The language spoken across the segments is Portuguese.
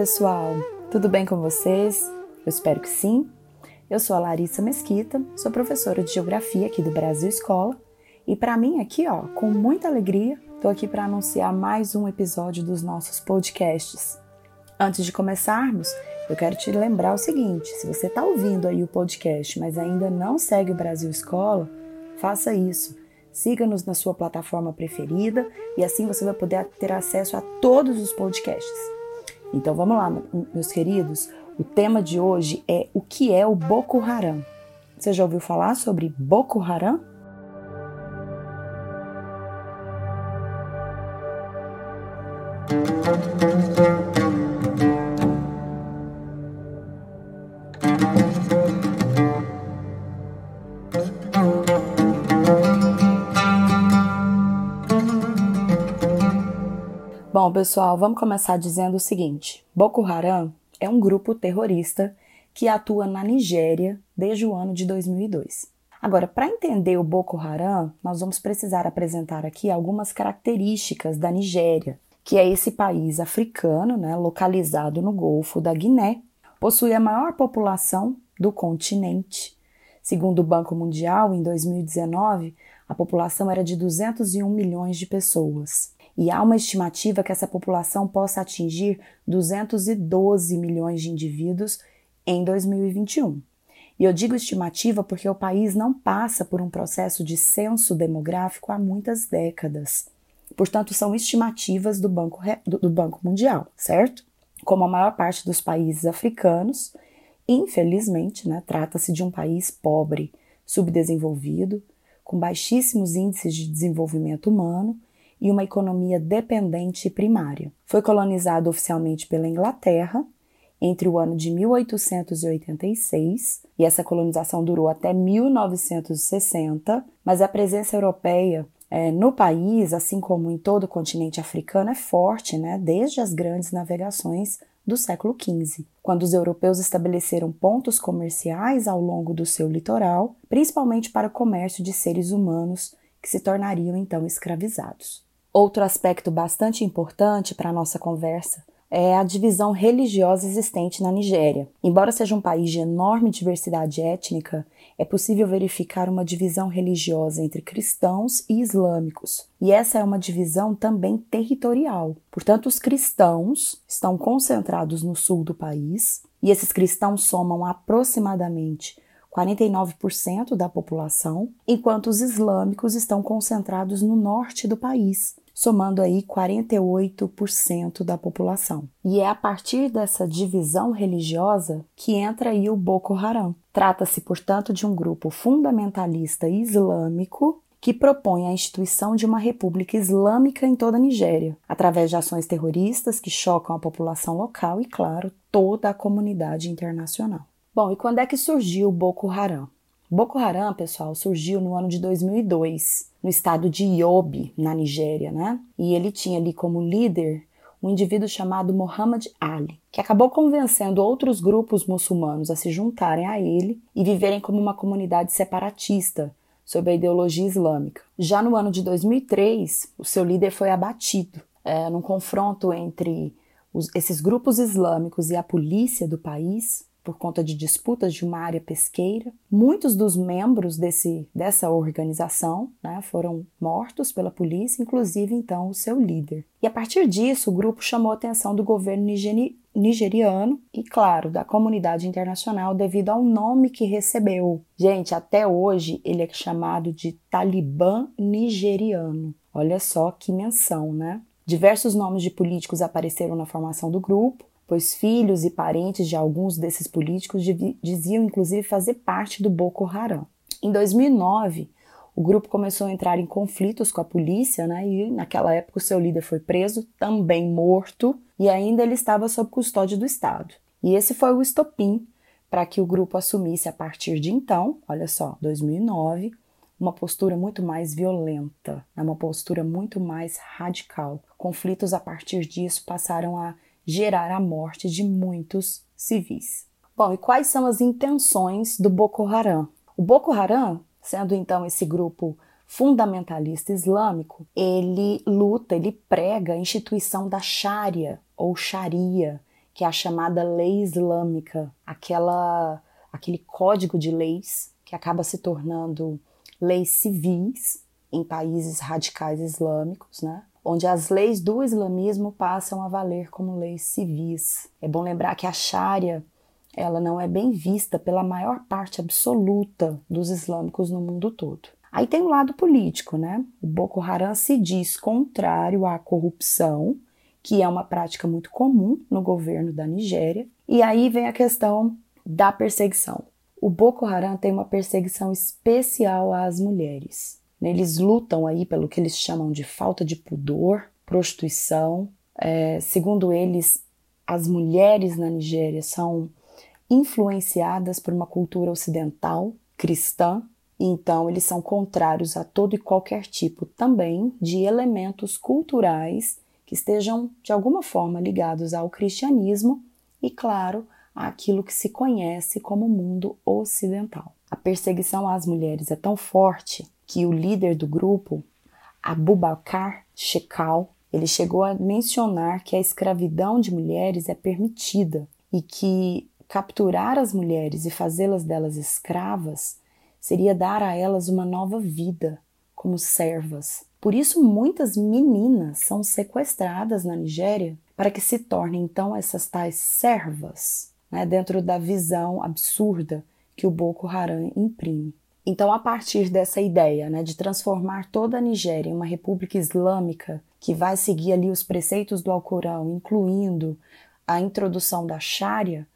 pessoal! Tudo bem com vocês? Eu espero que sim. Eu sou a Larissa Mesquita, sou professora de Geografia aqui do Brasil Escola e para mim aqui, ó, com muita alegria, estou aqui para anunciar mais um episódio dos nossos podcasts. Antes de começarmos, eu quero te lembrar o seguinte: se você está ouvindo aí o podcast, mas ainda não segue o Brasil Escola, faça isso. Siga-nos na sua plataforma preferida e assim você vai poder ter acesso a todos os podcasts. Então vamos lá, meus queridos. O tema de hoje é o que é o Boko Haram. Você já ouviu falar sobre Boko Haram? Bom, pessoal, vamos começar dizendo o seguinte: Boko Haram é um grupo terrorista que atua na Nigéria desde o ano de 2002. Agora, para entender o Boko Haram, nós vamos precisar apresentar aqui algumas características da Nigéria, que é esse país africano, né, localizado no Golfo da Guiné, possui a maior população do continente. Segundo o Banco Mundial, em 2019, a população era de 201 milhões de pessoas e há uma estimativa que essa população possa atingir 212 milhões de indivíduos em 2021. E eu digo estimativa porque o país não passa por um processo de censo demográfico há muitas décadas. Portanto, são estimativas do Banco, do Banco Mundial, certo? Como a maior parte dos países africanos, infelizmente, né, trata-se de um país pobre, subdesenvolvido, com baixíssimos índices de desenvolvimento humano e uma economia dependente e primária. Foi colonizado oficialmente pela Inglaterra entre o ano de 1886 e essa colonização durou até 1960, mas a presença europeia é, no país, assim como em todo o continente africano, é forte, né, desde as grandes navegações do século XV, quando os europeus estabeleceram pontos comerciais ao longo do seu litoral, principalmente para o comércio de seres humanos que se tornariam então escravizados. Outro aspecto bastante importante para a nossa conversa é a divisão religiosa existente na Nigéria. Embora seja um país de enorme diversidade étnica, é possível verificar uma divisão religiosa entre cristãos e islâmicos. E essa é uma divisão também territorial. Portanto, os cristãos estão concentrados no sul do país, e esses cristãos somam aproximadamente 49% da população, enquanto os islâmicos estão concentrados no norte do país, somando aí 48% da população. E é a partir dessa divisão religiosa que entra aí o Boko Haram. Trata-se, portanto, de um grupo fundamentalista islâmico que propõe a instituição de uma república islâmica em toda a Nigéria, através de ações terroristas que chocam a população local e, claro, toda a comunidade internacional. Bom, e quando é que surgiu o Boko Haram? Boko Haram, pessoal, surgiu no ano de 2002, no estado de Yobe, na Nigéria, né? E ele tinha ali como líder um indivíduo chamado Muhammad Ali, que acabou convencendo outros grupos muçulmanos a se juntarem a ele e viverem como uma comunidade separatista sob a ideologia islâmica. Já no ano de 2003, o seu líder foi abatido é, num confronto entre os, esses grupos islâmicos e a polícia do país por conta de disputas de uma área pesqueira. Muitos dos membros desse, dessa organização né, foram mortos pela polícia, inclusive então o seu líder. E a partir disso, o grupo chamou a atenção do governo nigeri nigeriano e, claro, da comunidade internacional devido ao nome que recebeu. Gente, até hoje ele é chamado de Talibã nigeriano. Olha só que menção, né? Diversos nomes de políticos apareceram na formação do grupo, pois filhos e parentes de alguns desses políticos diziam inclusive fazer parte do Boko Haram. Em 2009, o grupo começou a entrar em conflitos com a polícia, né? E naquela época o seu líder foi preso, também morto, e ainda ele estava sob custódia do Estado. E esse foi o estopim para que o grupo assumisse a partir de então, olha só, 2009, uma postura muito mais violenta, né? uma postura muito mais radical. Conflitos a partir disso passaram a gerar a morte de muitos civis. Bom, e quais são as intenções do Boko Haram? O Boko Haram, sendo então esse grupo fundamentalista islâmico, ele luta, ele prega a instituição da Sharia ou Sharia, que é a chamada lei islâmica, aquela, aquele código de leis que acaba se tornando leis civis em países radicais islâmicos, né? Onde as leis do islamismo passam a valer como leis civis. É bom lembrar que a Sharia ela não é bem vista pela maior parte absoluta dos islâmicos no mundo todo. Aí tem o lado político, né? O Boko Haram se diz contrário à corrupção, que é uma prática muito comum no governo da Nigéria. E aí vem a questão da perseguição. O Boko Haram tem uma perseguição especial às mulheres. Eles lutam aí pelo que eles chamam de falta de pudor, prostituição. É, segundo eles, as mulheres na Nigéria são influenciadas por uma cultura ocidental, cristã, então eles são contrários a todo e qualquer tipo também de elementos culturais que estejam de alguma forma ligados ao cristianismo e, claro, àquilo que se conhece como mundo ocidental. A perseguição às mulheres é tão forte que o líder do grupo, Abubakar Shekau, ele chegou a mencionar que a escravidão de mulheres é permitida e que capturar as mulheres e fazê-las delas escravas seria dar a elas uma nova vida como servas. Por isso, muitas meninas são sequestradas na Nigéria para que se tornem então essas tais servas, né, dentro da visão absurda que o Boko Haram imprime. Então, a partir dessa ideia né, de transformar toda a Nigéria em uma república islâmica que vai seguir ali os preceitos do Alcorão, incluindo a introdução da Sharia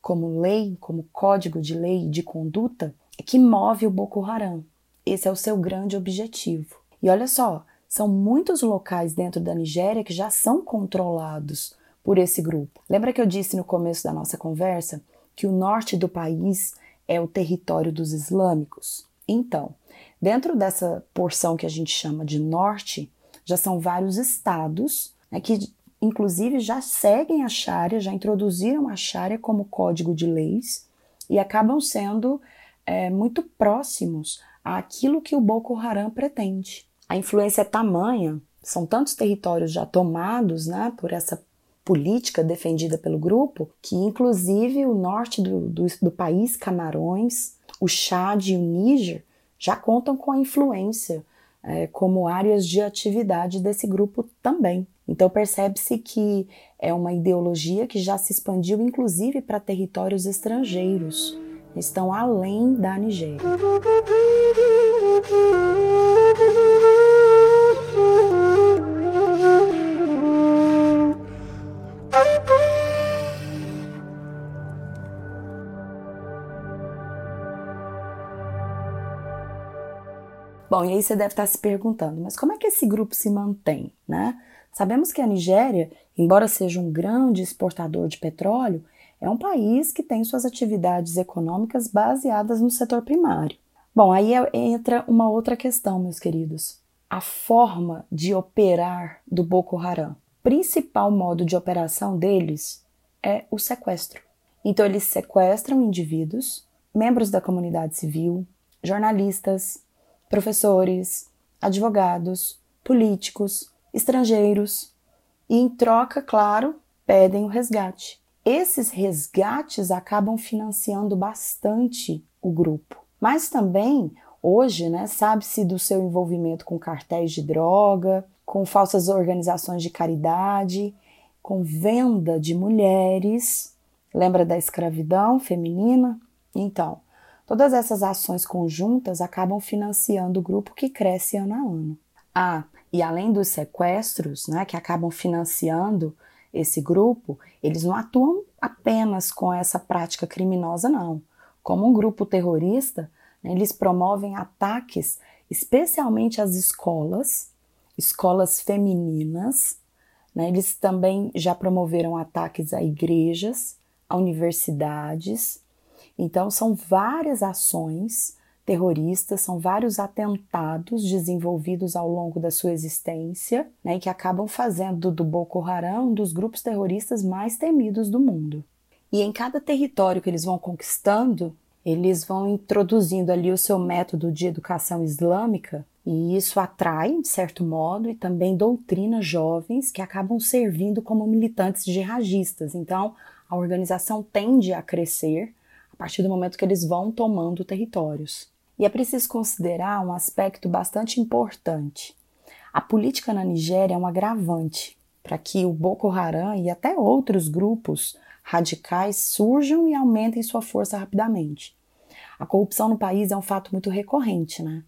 como lei, como código de lei de conduta, é que move o Boko Haram. Esse é o seu grande objetivo. E olha só, são muitos locais dentro da Nigéria que já são controlados por esse grupo. Lembra que eu disse no começo da nossa conversa que o norte do país é o território dos islâmicos. Então, dentro dessa porção que a gente chama de norte, já são vários estados né, que, inclusive, já seguem a Sharia, já introduziram a Sharia como código de leis e acabam sendo é, muito próximos àquilo que o Boko Haram pretende. A influência é tamanha, são tantos territórios já tomados né, por essa política defendida pelo grupo, que inclusive o norte do, do, do país, Camarões, o Chad e o Níger, já contam com a influência é, como áreas de atividade desse grupo também. Então percebe-se que é uma ideologia que já se expandiu inclusive para territórios estrangeiros, estão além da Nigéria. Bom, e aí você deve estar se perguntando, mas como é que esse grupo se mantém, né? Sabemos que a Nigéria, embora seja um grande exportador de petróleo, é um país que tem suas atividades econômicas baseadas no setor primário. Bom, aí é, entra uma outra questão, meus queridos. A forma de operar do Boko Haram. Principal modo de operação deles é o sequestro. Então, eles sequestram indivíduos, membros da comunidade civil, jornalistas, professores, advogados, políticos, estrangeiros e, em troca, claro, pedem o resgate. Esses resgates acabam financiando bastante o grupo. Mas também, hoje, né, sabe-se do seu envolvimento com cartéis de droga, com falsas organizações de caridade, com venda de mulheres. Lembra da escravidão feminina? Então, todas essas ações conjuntas acabam financiando o grupo que cresce ano a ano. Ah, e além dos sequestros, né, que acabam financiando esse grupo, eles não atuam apenas com essa prática criminosa, não. Como um grupo terrorista, né, eles promovem ataques especialmente às escolas, escolas femininas. Né, eles também já promoveram ataques a igrejas, a universidades. Então, são várias ações terroristas, são vários atentados desenvolvidos ao longo da sua existência, né, que acabam fazendo do Boko Haram um dos grupos terroristas mais temidos do mundo. E em cada território que eles vão conquistando, eles vão introduzindo ali o seu método de educação islâmica E isso atrai, de certo modo, e também doutrina jovens que acabam servindo como militantes jihadistas. Então, a organização tende a crescer a partir do momento que eles vão tomando territórios. E é preciso considerar um aspecto bastante importante. A política na Nigéria é um agravante para que o Boko Haram e até outros grupos radicais surjam e aumentem sua força rapidamente. A corrupção no país é um fato muito recorrente, né?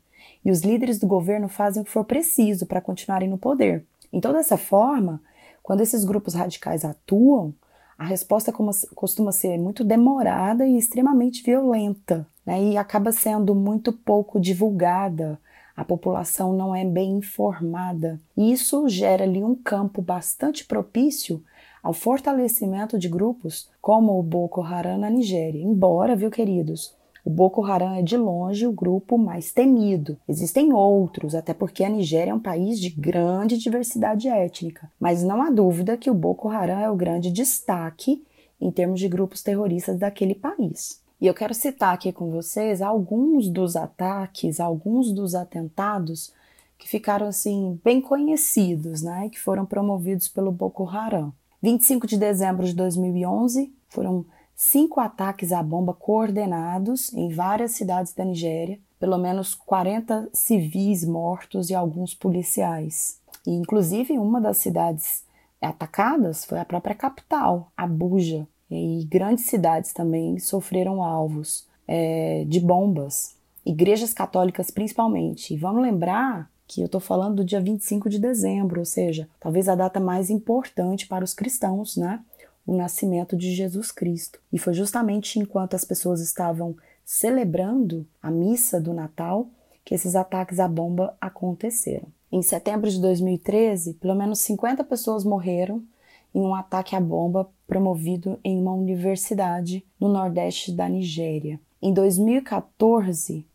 E os líderes do governo fazem o que for preciso para continuarem no poder. Então, dessa forma, quando esses grupos radicais atuam, a resposta costuma ser muito demorada e extremamente violenta, né? e acaba sendo muito pouco divulgada. A população não é bem informada. E isso gera ali um campo bastante propício ao fortalecimento de grupos como o Boko Haram na Nigéria. Embora, viu, queridos, o Boko Haram é de longe o grupo mais temido. Existem outros, até porque a Nigéria é um país de grande diversidade étnica, mas não há dúvida que o Boko Haram é o grande destaque em termos de grupos terroristas daquele país. E eu quero citar aqui com vocês alguns dos ataques, alguns dos atentados que ficaram assim bem conhecidos, né, que foram promovidos pelo Boko Haram. 25 de dezembro de 2011 foram cinco ataques à bomba coordenados em várias cidades da Nigéria, pelo menos 40 civis mortos e alguns policiais. E, inclusive, uma das cidades atacadas foi a própria capital, Abuja. E grandes cidades também sofreram alvos é, de bombas, igrejas católicas principalmente. E vamos lembrar que eu estou falando do dia 25 de dezembro, ou seja, talvez a data mais importante para os cristãos, né? O nascimento de Jesus Cristo. E foi justamente enquanto as pessoas estavam celebrando a missa do Natal que esses ataques à bomba aconteceram. Em setembro de 2013, pelo menos 50 pessoas morreram em um ataque à bomba promovido em uma universidade no nordeste da Nigéria. Em 2014,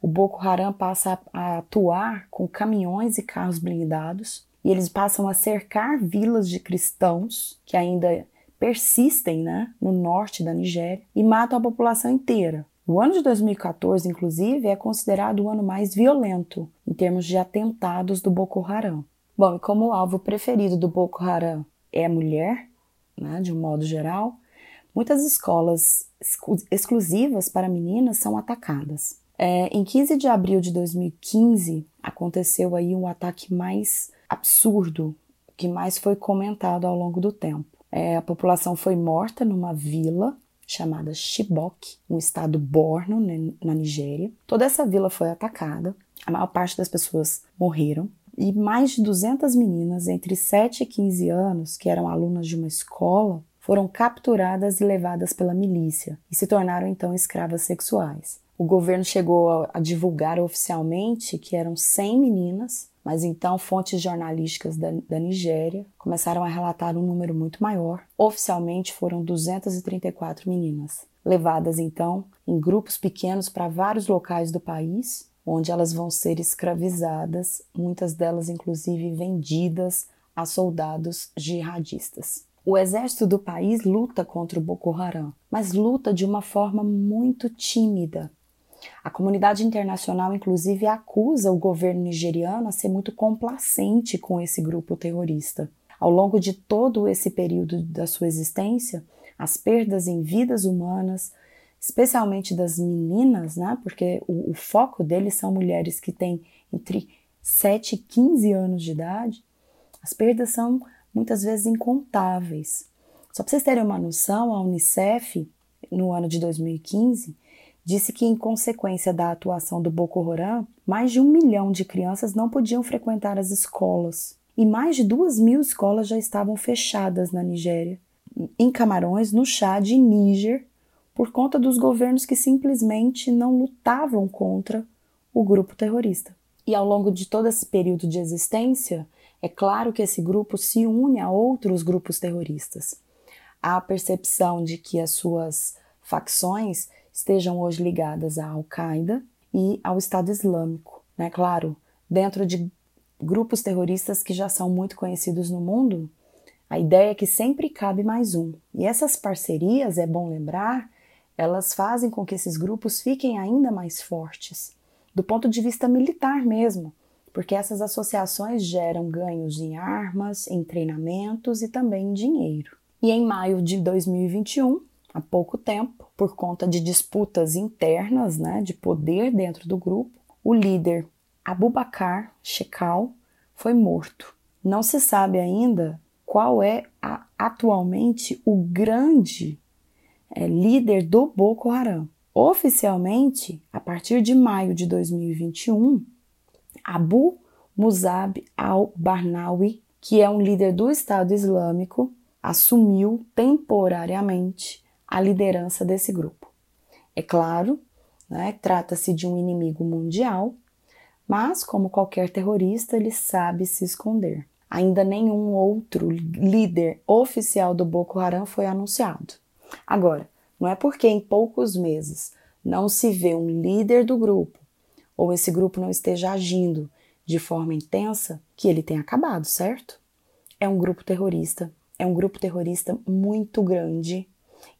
o Boko Haram passa a atuar com caminhões e carros blindados e eles passam a cercar vilas de cristãos que ainda persistem né, no norte da Nigéria e matam a população inteira. O ano de 2014, inclusive, é considerado o ano mais violento em termos de atentados do Boko Haram. Bom, e como o alvo preferido do Boko Haram é a mulher, né, de um modo geral, muitas escolas exclusivas para meninas são atacadas. É, em 15 de abril de 2015, aconteceu aí um ataque mais absurdo, que mais foi comentado ao longo do tempo. É, a população foi morta numa vila chamada Chibok, no estado Borno, na Nigéria. Toda essa vila foi atacada, a maior parte das pessoas morreram e mais de 200 meninas entre 7 e 15 anos, que eram alunas de uma escola, foram capturadas e levadas pela milícia e se tornaram então escravas sexuais. O governo chegou a divulgar oficialmente que eram 100 meninas mas então fontes jornalísticas da, da Nigéria começaram a relatar um número muito maior. Oficialmente foram 234 meninas, levadas então em grupos pequenos para vários locais do país, onde elas vão ser escravizadas, muitas delas inclusive vendidas a soldados jihadistas. O exército do país luta contra o Boko Haram, mas luta de uma forma muito tímida, a comunidade internacional, inclusive, acusa o governo nigeriano a ser muito complacente com esse grupo terrorista. Ao longo de todo esse período da sua existência, as perdas em vidas humanas, especialmente das meninas, né? porque o, o foco deles são mulheres que têm entre 7 e 15 anos de idade, as perdas são muitas vezes incontáveis. Só para vocês terem uma noção, a Unicef, no ano de 2015, disse que, em consequência da atuação do Boko Haram, mais de um milhão de crianças não podiam frequentar as escolas e mais de duas mil escolas já estavam fechadas na Nigéria, em Camarões, no Chad e Níger, por conta dos governos que simplesmente não lutavam contra o grupo terrorista. E ao longo de todo esse período de existência, é claro que esse grupo se une a outros grupos terroristas. Há a percepção de que as suas facções estejam hoje ligadas à Al-Qaeda e ao Estado Islâmico. Né? Claro, dentro de grupos terroristas que já são muito conhecidos no mundo, a ideia é que sempre cabe mais um. E essas parcerias, é bom lembrar, elas fazem com que esses grupos fiquem ainda mais fortes, do ponto de vista militar mesmo. porque essas associações geram ganhos em armas, em treinamentos e também em dinheiro. E em maio de 2021, há pouco tempo, por conta de disputas internas, né, de poder dentro do grupo, o líder Abubakar Shekau foi morto. Não se sabe ainda qual é a, atualmente o grande é, líder do Boko Haram. Oficialmente, a partir de maio de 2021, Abu Musab al-Barnawi, que é um líder do Estado Islâmico, assumiu temporariamente a liderança desse grupo. É claro, né, trata-se de um inimigo mundial mas, como qualquer terrorista, ele sabe se esconder. Ainda nenhum outro líder oficial do Boko Haram foi anunciado. Agora, não é porque em poucos meses não se vê um líder do grupo ou esse grupo não esteja agindo de forma intensa que ele tem acabado, certo? É um grupo terrorista, é um grupo terrorista muito grande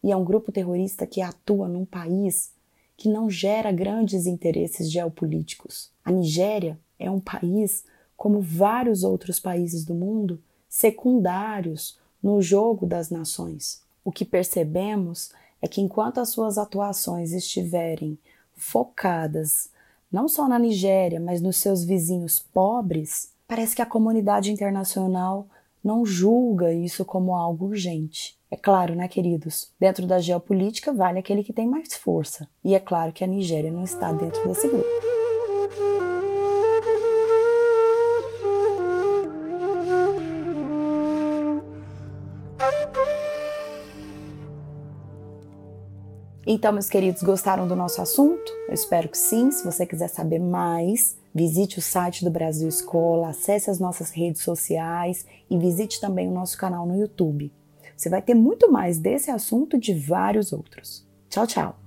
e é um grupo terrorista que atua num país que não gera grandes interesses geopolíticos. A Nigéria é um país, como vários outros países do mundo, secundários no jogo das nações. O que percebemos é que enquanto as suas atuações estiverem focadas não só na Nigéria, mas nos seus vizinhos pobres, parece que a comunidade internacional não julga isso como algo urgente. É claro, né, queridos? Dentro da geopolítica vale aquele que tem mais força. E é claro que a Nigéria não está dentro desse grupo. Então, meus queridos, gostaram do nosso assunto? Eu espero que sim. Se você quiser saber mais, visite o site do Brasil Escola, acesse as nossas redes sociais e visite também o nosso canal no YouTube. Você vai ter muito mais desse assunto de vários outros. Tchau, tchau!